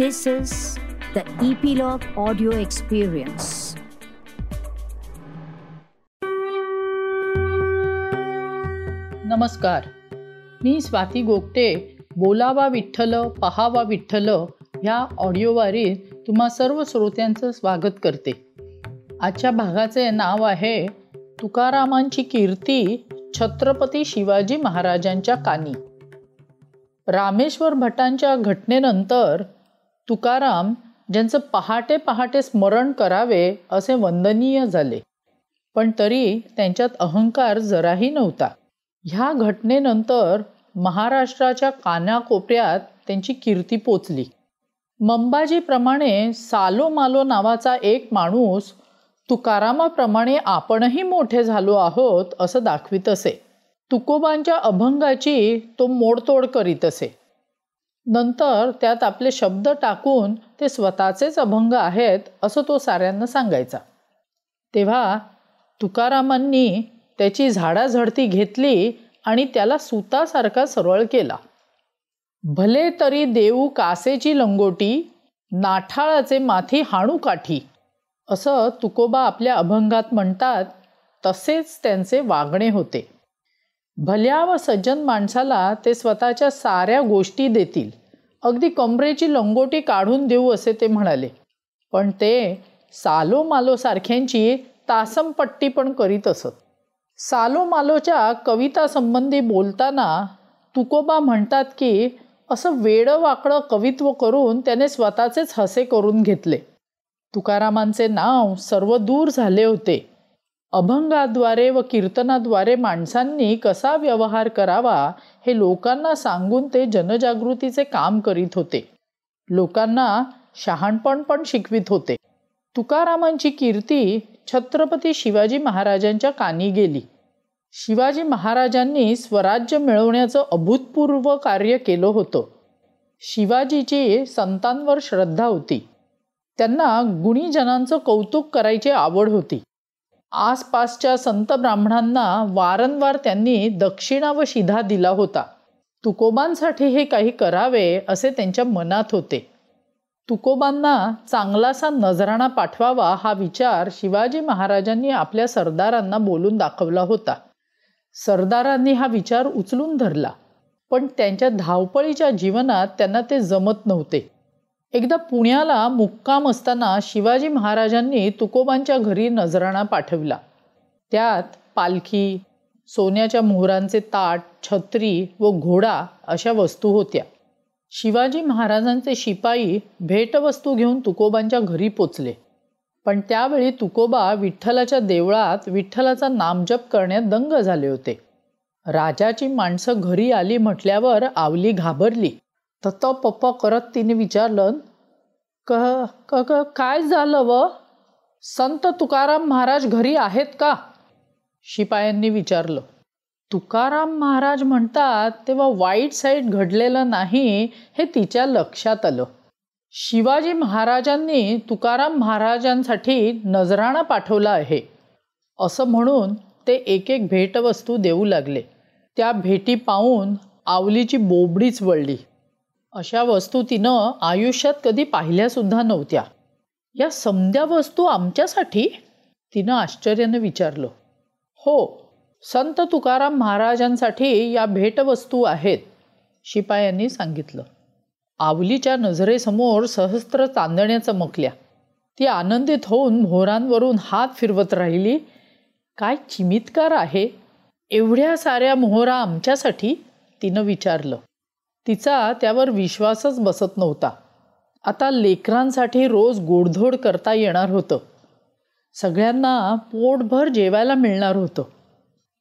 This is the Epilogue Audio Experience. नमस्कार. मी स्वाती गोगटे बोलावा विठ्ठल पहावा विठ्ठल ह्या ऑडिओवारीत तुम्हा सर्व श्रोत्यांचं स्वागत करते. आजच्या भागाचे नाव आहे तुकारामांची कीर्ती छत्रपती शिवाजी महाराजांच्या कानी. रामेश्वर भटांच्या घटनेनंतर तुकाराम ज्यांचं पहाटे पहाटे स्मरण करावे असे वंदनीय झाले. पण तरी त्यांच्यात अहंकार जराही नव्हता. ह्या घटनेनंतर महाराष्ट्राच्या कानाकोपऱ्यात त्यांची कीर्ती पोचली. मंबाजीप्रमाणे सालो मालो नावाचा एक माणूस तुकारामाप्रमाणे आपणही मोठे झालो आहोत असं दाखवित असे. तुकोबांच्या अभंगाची तो मोडतोड करीत असे. नंतर त्यात आपले शब्द टाकून ते स्वतःचेच अभंग आहेत असं तो साऱ्यांना सांगायचा. तेव्हा तुकारामांनी त्याची झाडाझडती घेतली आणि त्याला सुतासारखा सरळ केला. भले तरी देऊ कासेची लंगोटी नाठाळाचे माथी हाणू काठी असं तुकोबा आपल्या अभंगात म्हणतात तसेच त्यांचे वागणे होते. भल्या व सज्जन माणसाला ते स्वतःच्या साऱ्या गोष्टी देतील. अगदी कमरेची लंगोटी काढून देऊ असे ते म्हणाले. पण ते सालो मालो सारख्यांची तासमपट्टी पण करीत असत. सालो मालोच्या कविता संबंधी बोलताना तुकोबा म्हणतात की असं वेडं वाकडं कवित्व करून त्याने स्वतःचेच हसे करून घेतले. तुकारामांचे नाव सर्व दूर झाले होते. अभंगाद्वारे व कीर्तनाद्वारे माणसांनी कसा व्यवहार करावा हे लोकांना सांगून ते जनजागृतीचे काम करीत होते. लोकांना शहाणपण पण शिकवित होते. तुकारामांची कीर्ती छत्रपती शिवाजी महाराजांच्या कानी गेली. शिवाजी महाराजांनी स्वराज्य मिळवण्याचं अभूतपूर्व कार्य केलं होतं. शिवाजीची संतांवर श्रद्धा होती. त्यांना गुणीजनांचं कौतुक करायची आवड होती. आसपासच्या संत ब्राह्मणांना वारंवार त्यांनी दक्षिणा व शिधा दिला होता. तुकोबांसाठी हे काही करावे असे त्यांच्या मनात होते. तुकोबांना चांगलासा नजराणा पाठवावा हा विचार शिवाजी महाराजांनी आपल्या सरदारांना बोलून दाखवला होता. सरदारांनी हा विचार उचलून धरला. पण त्यांच्या धावपळीच्या जीवनात त्यांना ते जमत नव्हते. एकदा पुण्याला मुक्काम असताना शिवाजी महाराजांनी तुकोबांच्या घरी नजराणा पाठविला. त्यात पालखी सोन्याच्या मोहरांचे ताट छत्री व घोडा अशा वस्तू होत्या. शिवाजी महाराजांचे शिपाई भेटवस्तू घेऊन तुकोबांच्या घरी पोचले. पण त्यावेळी तुकोबा विठ्ठलाच्या देवळात विठ्ठलाचा नामजप करण्यात दंग झाले होते. राजाची माणसं घरी आली म्हटल्यावर आवली घाबरली. तत पप्पा करत तिने विचारलं क क काय झालं व? संत तुकाराम महाराज घरी आहेत का? शिपायांनी विचारलं तुकाराम महाराज म्हणतात तेव्हा वाईट साईड घडलेलं नाही हे तिच्या लक्षात आलं. शिवाजी महाराजांनी तुकाराम महाराजांसाठी नजराणा पाठवला आहे. असं म्हणून ते एक एक भेटवस्तू देऊ लागले. त्या भेटी पाहून आवलीची बोबडीच वळली. अशा वस्तू तिनं आयुष्यात कधी पाहिल्यासुद्धा नव्हत्या. या समद्या वस्तू आमच्यासाठी? तिनं आश्चर्यानं विचारलं. हो संत तुकाराम महाराजांसाठी या भेटवस्तू आहेत शिपायांनी सांगितलं. आवलीच्या नजरेसमोर सहस्त्र चांदण्या चमकल्या ती आनंदित होऊन मोहरांवरून हात फिरवत राहिली. काय चिमितकार आहे. एवढ्या साऱ्या मोहरा आमच्यासाठी? तिनं विचारलं. तिचा त्यावर विश्वासच बसत नव्हता. आता लेकरांसाठी रोज गोडधोड करता येणार होतं. सगळ्यांना पोटभर जेवायला मिळणार होतं.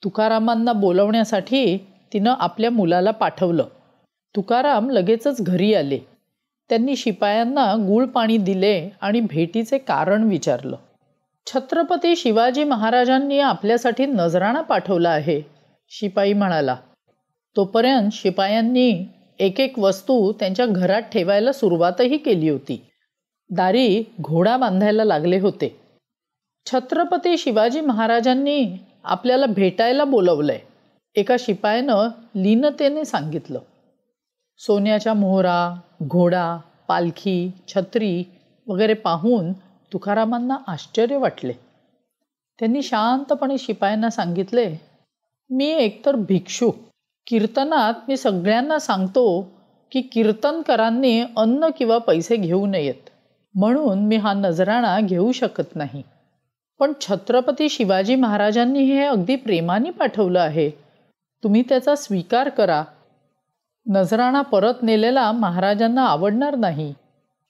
तुकारामांना बोलवण्यासाठी तिनं आपल्या मुलाला पाठवलं. तुकाराम लगेचच घरी आले. त्यांनी शिपायांना गूळ पाणी दिले आणि भेटीचे कारण विचारलं. छत्रपती शिवाजी महाराजांनी आपल्यासाठी नजराणा पाठवला आहे शिपाई म्हणाला. तोपर्यंत शिपायांनी एक एक वस्तू त्यांच्या घरात ठेवायला सुरुवातही केली होती. दारी घोडा बांधायला लागले होते. छत्रपती शिवाजी महाराजांनी आपल्याला भेटायला बोलवलंय. एका शिपायानं लीनतेने सांगितलं. सोन्याच्या मोहरा घोडा पालखी छत्री वगैरे पाहून तुकारामांना आश्चर्य वाटले. त्यांनी शांतपणे शिपायांना सांगितले मी एकतर भिक्षुक कीर्तनात मी सगळ्यांना सांगतो की कीर्तनकरांनी अन्न किंवा पैसे घेऊ नयेत. म्हणून मी हा नजराणा घेऊ शकत नाही. पण छत्रपती शिवाजी महाराजांनी हे अगदी प्रेमाने पाठवलं आहे. तुम्ही त्याचा स्वीकार करा. नजराणा परत नेलेला महाराजांना आवडणार नाही.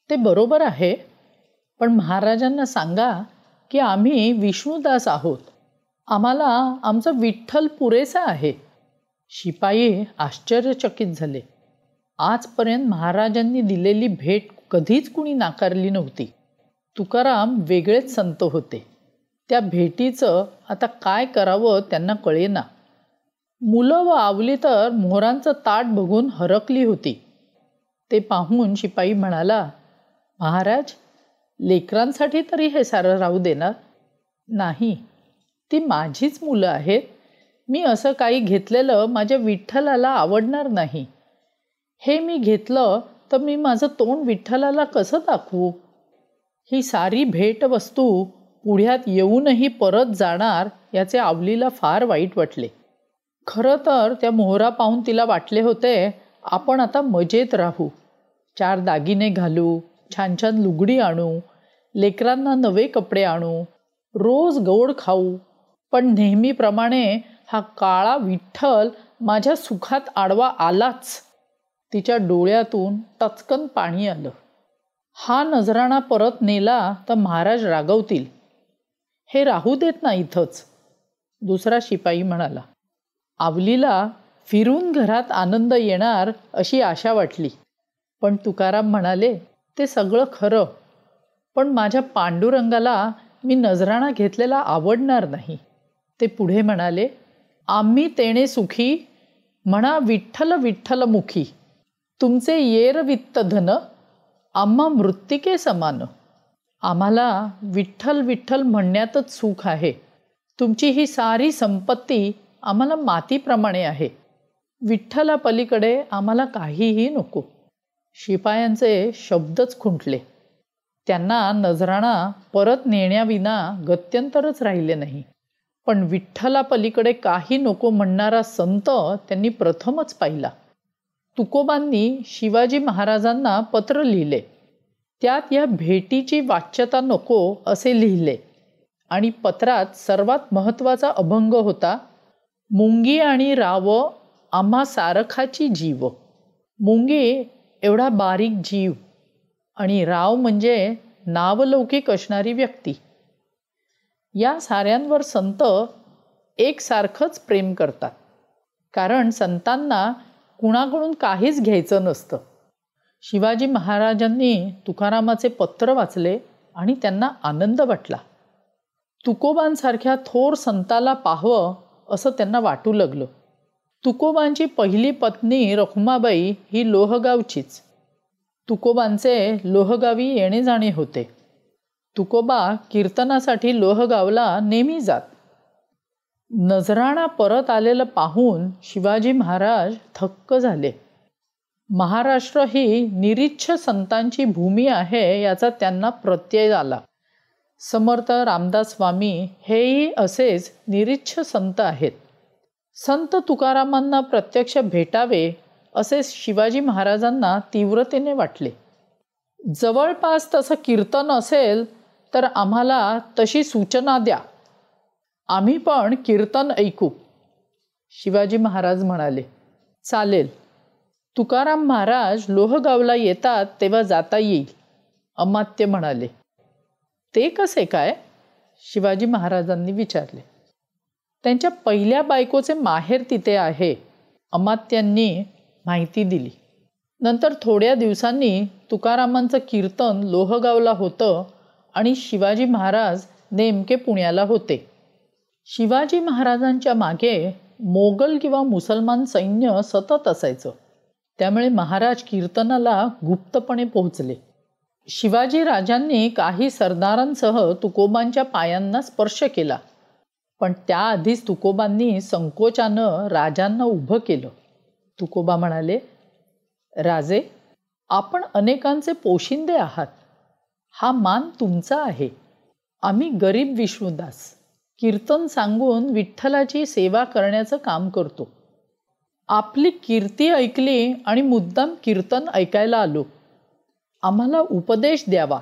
ते बरोबर आहे. पण महाराजांना सांगा की आम्ही विष्णुदास आहोत. आम्हाला आमचं विठ्ठल पुरेसा आहे. शिपाई आश्चर्यचकित झाले. आजपर्यंत महाराजांनी दिलेली भेट कधीच कुणी नाकारली नव्हती. तुकाराम वेगळेच संत होते. त्या भेटीचं आता काय करावं त्यांना कळेना. मुलं व आवली तर मोहरांचं ताट बघून हरकली होती. ते पाहून शिपाई म्हणाला महाराज लेकरांसाठी तरी हे सारं राहू देणार नाही ती माझीच मुलं आहेत. मी असं काही घेतलेलं माझ्या विठ्ठलाला आवडणार नाही. हे मी घेतलं तर मी माझं तोंड विठ्ठलाला कसं दाखवू? ही सारी भेटवस्तू पुढ्यात येऊनही परत जाणार याचे आवलीला फार वाईट वाटले. खरं तर त्या मोहरा पाहून तिला वाटले होते आपण आता मजेत राहू. चार दागिने घालू छान छान लुगडी आणू लेकरांना नवे कपडे आणू रोज गोड खाऊ. पण नेहमीप्रमाणे हा काळा विठ्ठल माझ्या सुखात आडवा आलाच. तिच्या डोळ्यातून टचकन पाणी आलं. हा नजराणा परत नेला तर महाराज रागवतील. हे राहू देत ना इथंच. दुसरा शिपाई म्हणाला आवलीला फिरून घरात आनंद येणार अशी आशा वाटली. पण तुकाराम म्हणाले ते सगळं खरं. पण माझ्या पांडुरंगाला मी नजराणा घेतलेला आवडणार नाही. ते पुढे म्हणाले आम्ही तेणे सुखी म्हणा विठ्ठल विठ्ठल मुखी. तुमचे येर वित्त धन आम्हा मृत्तिके समान. आम्हाला विठ्ठल विठ्ठल म्हणण्यातच सुख आहे. तुमची ही सारी संपत्ती आम्हाला मातीप्रमाणे आहे. विठ्ठला पलीकडे आम्हाला काहीही नको. शिपायांचे शब्दच खुंटले. त्यांना नजराणा परत नेण्याविना गत्यंतरच राहिले नाही. पण विठ्ठला पलीकडे काही नको म्हणणारा संत त्यांनी प्रथमच पाहिला. तुकोबांनी शिवाजी महाराजांना पत्र लिहिले. त्यात या भेटीची वाच्यता नको असे लिहिले आणि पत्रात सर्वात महत्त्वाचा अभंग होता मुंगी आणि राव आम्हा सारखाची जीव. मुंगी एवढा बारीक जीव आणि राव म्हणजे नावलौकिक असणारी व्यक्ती. या साऱ्यांवर संत एकसारखंच प्रेम करतात. कारण संतांना कुणाकडून काहीच घ्यायचं नसतं. शिवाजी महाराजांनी तुकारामाचे पत्र वाचले आणि त्यांना आनंद वाटला. तुकोबांसारख्या थोर संताला पाहावं असं त्यांना वाटू लागलं. तुकोबांची पहिली पत्नी रखुमाबाई ही लोहगावचीच. तुकोबांचे लोहगावी येणे जाणे होते. तुकोबा कीर्तनासाठी लोहगावला नेहमी जात. नजराणा परत आलेलं पाहून शिवाजी महाराज थक्क झाले. महाराष्ट्र ही निरीच्छ संतांची भूमी आहे याचा त्यांना प्रत्यय आला. समर्थ रामदास स्वामी हेही असेच निरीच्छ संत आहेत. संत तुकारामांना प्रत्यक्ष भेटावे असे शिवाजी महाराजांना तीव्रतेने वाटले. जवळपास तसं कीर्तन असेल तर आम्हाला तशी सूचना द्या. आम्ही पण कीर्तन ऐकू. शिवाजी महाराज म्हणाले चालेल. तुकाराम महाराज लोहगावला येतात तेव्हा जाता येईल. अमात्य म्हणाले ते कसे काय? शिवाजी महाराजांनी विचारले त्यांच्या पहिल्या बायकोचे माहेर तिथे आहे. अमात्यांनी माहिती दिली. नंतर थोड्या दिवसांनी तुकारामांचं कीर्तन लोहगावला होतं. आणि शिवाजी महाराज नेमके पुण्याला होते. शिवाजी महाराजांच्या मागे मोगल किंवा मुसलमान सैन्य सतत असायचं. त्यामुळे महाराज कीर्तनाला गुप्तपणे पोहोचले. शिवाजी राजांनी काही सरदारांसह तुकोबांच्या पायांना स्पर्श केला. पण त्याआधीच तुकोबांनी संकोचानं राजांना उभं केलं. तुकोबा म्हणाले राजे आपण अनेकांचे पोशिंदे आहात. हा मान तुमचा आहे. आम्ही गरीब विष्णुदास. कीर्तन सांगून विठ्ठलाची सेवा करण्याचं काम करतो. आपली कीर्ती ऐकली आणि मुद्दाम कीर्तन ऐकायला आलो. आम्हाला उपदेश द्यावा.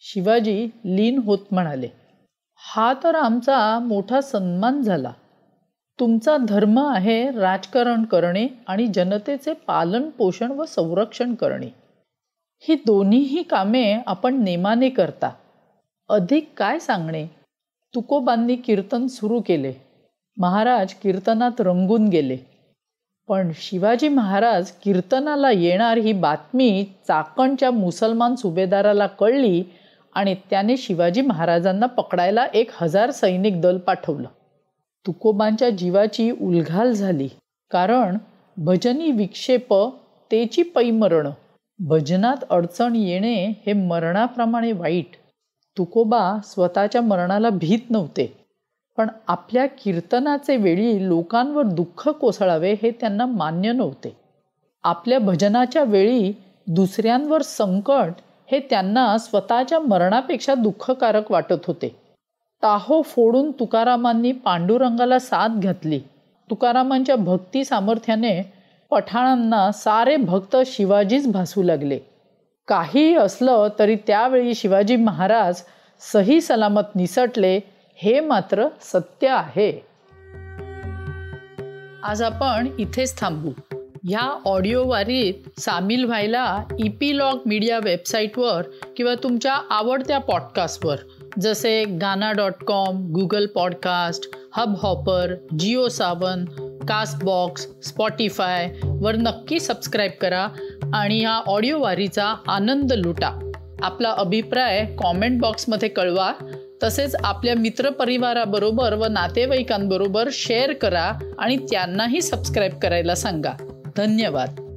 शिवाजी लीन होत म्हणाले. हा तर आमचा मोठा सन्मान झाला. तुमचा धर्म आहे राजकारण करणे आणि जनतेचे पालन पोषण व संरक्षण करणे. ही दोन्हीही कामे आपण नेमाने करता. अधिक काय सांगणे? तुकोबांनी कीर्तन सुरू केले. महाराज कीर्तनात रंगून गेले. पण शिवाजी महाराज कीर्तनाला येणार ही बातमी चाकणच्या मुसलमान सुभेदाराला कळली आणि त्याने शिवाजी महाराजांना पकडायला एक हजार सैनिक दल पाठवलं. तुकोबांच्या जीवाची उलघाल झाली. कारण भजनी विक्षेप तेची पैमरणं भजनात अडचण येणे हे मरणाप्रमाणे वाईट. तुकोबा स्वतःच्या मरणाला भीत नव्हते. पण आपल्या कीर्तनाचे वेळी लोकांवर दुःख कोसळावे हे त्यांना मान्य नव्हते. आपल्या भजनाच्या वेळी दुसऱ्यांवर संकट हे त्यांना स्वतःच्या मरणापेक्षा दुःखकारक वाटत होते. ताहो फोडून तुकारामांनी पांडुरंगाला साथ घातली. तुकारामांच्या भक्ती सामर्थ्याने पठाणांना सारे भक्त शिवाजीच भासू लागले. काही असलं तरी त्यावेळी शिवाजी महाराज सही सलामत निसटले हे मात्र सत्य आहे. आज आपण इथेच थांबू. ह्या ऑडिओ वारीत सामील व्हायला इपीलॉग मीडिया वेबसाईटवर किंवा तुमच्या आवडत्या पॉडकास्टवर जसे Gaana dot com Google podcast Hubhopper JioSaavn Castbox Spotify वर नक्की सबस्क्राईब करा आणि या ऑडिओ वारीचा आनंद लुटा. आपला अभिप्राय कॉमेंट बॉक्समध्ये कळवा. तसेच आपल्या मित्रपरिवाराबरोबर व नातेवाईकांबरोबर शेअर करा आणि त्यांनाही सबस्क्राईब करायला सांगा. धन्यवाद.